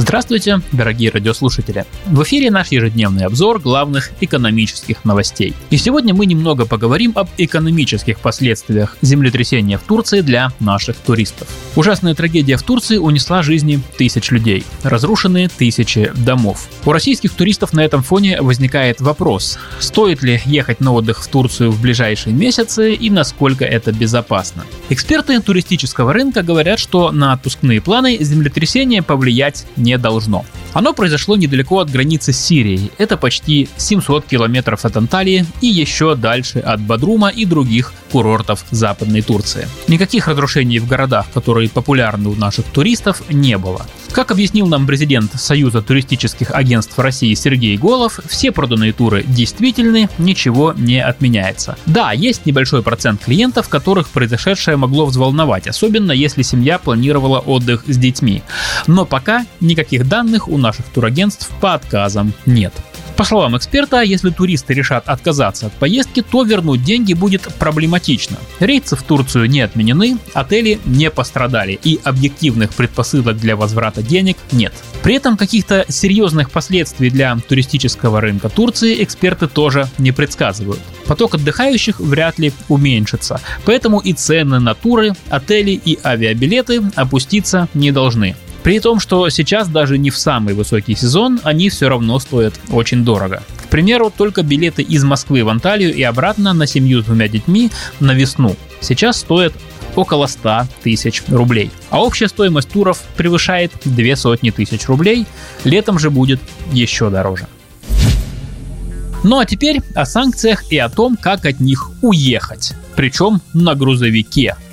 Здравствуйте, дорогие радиослушатели! В эфире наш ежедневный обзор главных экономических новостей. И сегодня мы немного поговорим об экономических последствиях землетрясения в Турции для наших туристов. Ужасная трагедия в Турции унесла жизни тысяч людей, разрушены тысячи домов. У российских туристов на этом фоне возникает вопрос, стоит ли ехать на отдых в Турцию в ближайшие месяцы и насколько это безопасно. Эксперты туристического рынка говорят, что на отпускные планы землетрясение повлиять не не должно. Оно произошло недалеко от границы с Сирией, это почти 700 километров от Анталии и еще дальше от Бадрума и других курортов Западной Турции. Никаких разрушений в городах, которые популярны у наших туристов, не было. Как объяснил нам президент Союза туристических агентств России Сергей Голов, все проданные туры действительны, ничего не отменяется. Да, есть небольшой процент клиентов, которых произошедшее могло взволновать, особенно если семья планировала отдых с детьми. Но пока никаких данных у наших турагентств по отказам нет. По словам эксперта, если туристы решат отказаться от поездки, то вернуть деньги будет проблематично. Рейсы в Турцию не отменены, отели не пострадали и объективных предпосылок для возврата денег нет. При этом каких-то серьезных последствий для туристического рынка Турции эксперты тоже не предсказывают. Поток отдыхающих вряд ли уменьшится, поэтому и цены на туры, отели и авиабилеты опуститься не должны. При том, что сейчас даже не в самый высокий сезон, они все равно стоят очень дорого. К примеру, только билеты из Москвы в Анталию и обратно на семью с двумя детьми на весну сейчас стоят около 100 тысяч рублей. А общая стоимость туров превышает две сотни тысяч рублей, летом же будет еще дороже. Ну а теперь о санкциях и о том, как от них уехать. Причем на грузовике –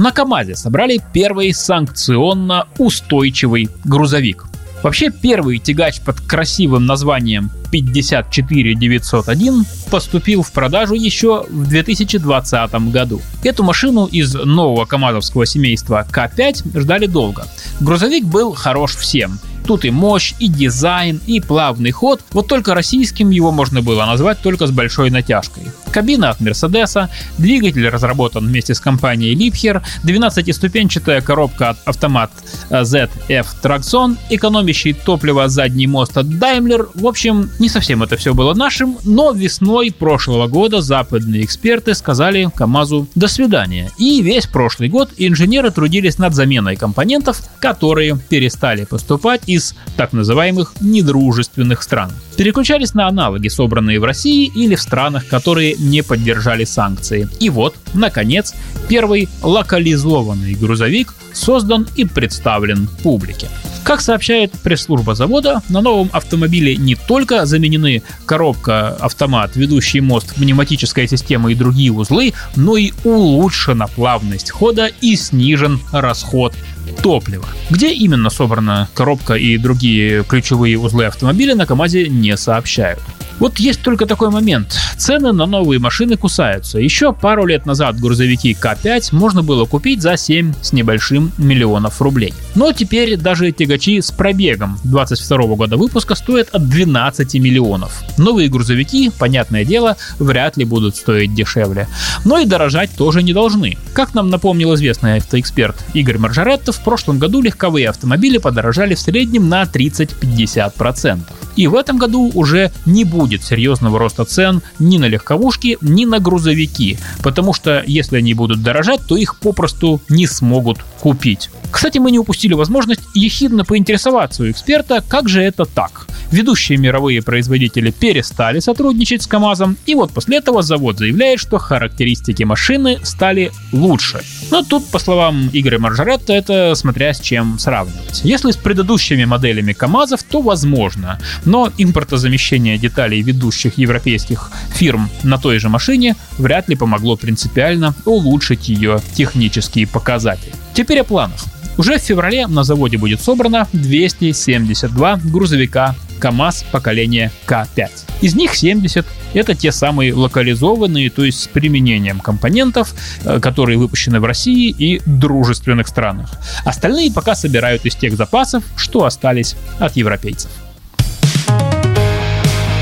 на КАМАЗе собрали первый санкционно устойчивый грузовик. Вообще первый тягач под красивым названием 54901 поступил в продажу еще в 2020 году. Эту машину из нового камазовского семейства К5 ждали долго. Грузовик был хорош всем. Тут и мощь, и дизайн, и плавный ход. Вот только российским его можно было назвать только с большой натяжкой. Кабина от Мерседеса, двигатель разработан вместе с компанией Liebherr, 12-ступенчатая коробка от автомат ZF Traxxon, экономящий топливо задний мост от Daimler. В общем, не совсем это все было нашим, но весной прошлого года западные эксперты сказали КАМАЗу «до свидания». И весь прошлый год инженеры трудились над заменой компонентов, которые перестали поступать из так называемых недружественных стран. Переключались на аналоги, собранные в России или в странах, которые не поддержали санкции. И вот, наконец, первый локализованный грузовик создан и представлен публике. Как сообщает пресс-служба завода, на новом автомобиле не только заменены коробка, автомат, ведущий мост, пневматическая система и другие узлы, но и улучшена плавность хода и снижен расход топлива. Где именно собрана коробка и другие ключевые узлы автомобиля на КАМАЗе не сообщают. Вот есть только такой момент. Цены на новые машины кусаются. Еще пару лет назад грузовики К5 можно было купить за 7 с небольшим миллионов рублей. Но теперь даже тягачи с пробегом 22 года выпуска стоят от 12 миллионов. Новые грузовики, понятное дело, вряд ли будут стоить дешевле. Но и дорожать тоже не должны. Как нам напомнил известный автоэксперт Игорь Маржаретто, в прошлом году легковые автомобили подорожали в среднем на 30-50%. И в этом году уже не будет серьезного роста цен ни на легковушки, ни на грузовики, потому что если они будут дорожать, то их попросту не смогут купить. Кстати, мы не упустили возможность ехидно поинтересоваться у эксперта, как же это так. Ведущие мировые производители перестали сотрудничать с КАМАЗом, и вот после этого завод заявляет, что характеристики машины стали лучше. Но тут, по словам Игоря Маржаретта, это смотря с чем сравнивать. Если с предыдущими моделями КАМАЗов, то возможно, но импортозамещение деталей ведущих европейских фирм на той же машине вряд ли помогло принципиально улучшить ее технические показатели. Теперь о планах. Уже в феврале на заводе будет собрано 272 грузовика КАМАЗ поколения К5. Из них 70 это те самые локализованные, то есть с применением компонентов, э, которые выпущены в России и дружественных странах. Остальные пока собирают из тех запасов, что остались от европейцев.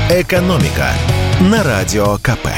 Экономика на радио КП.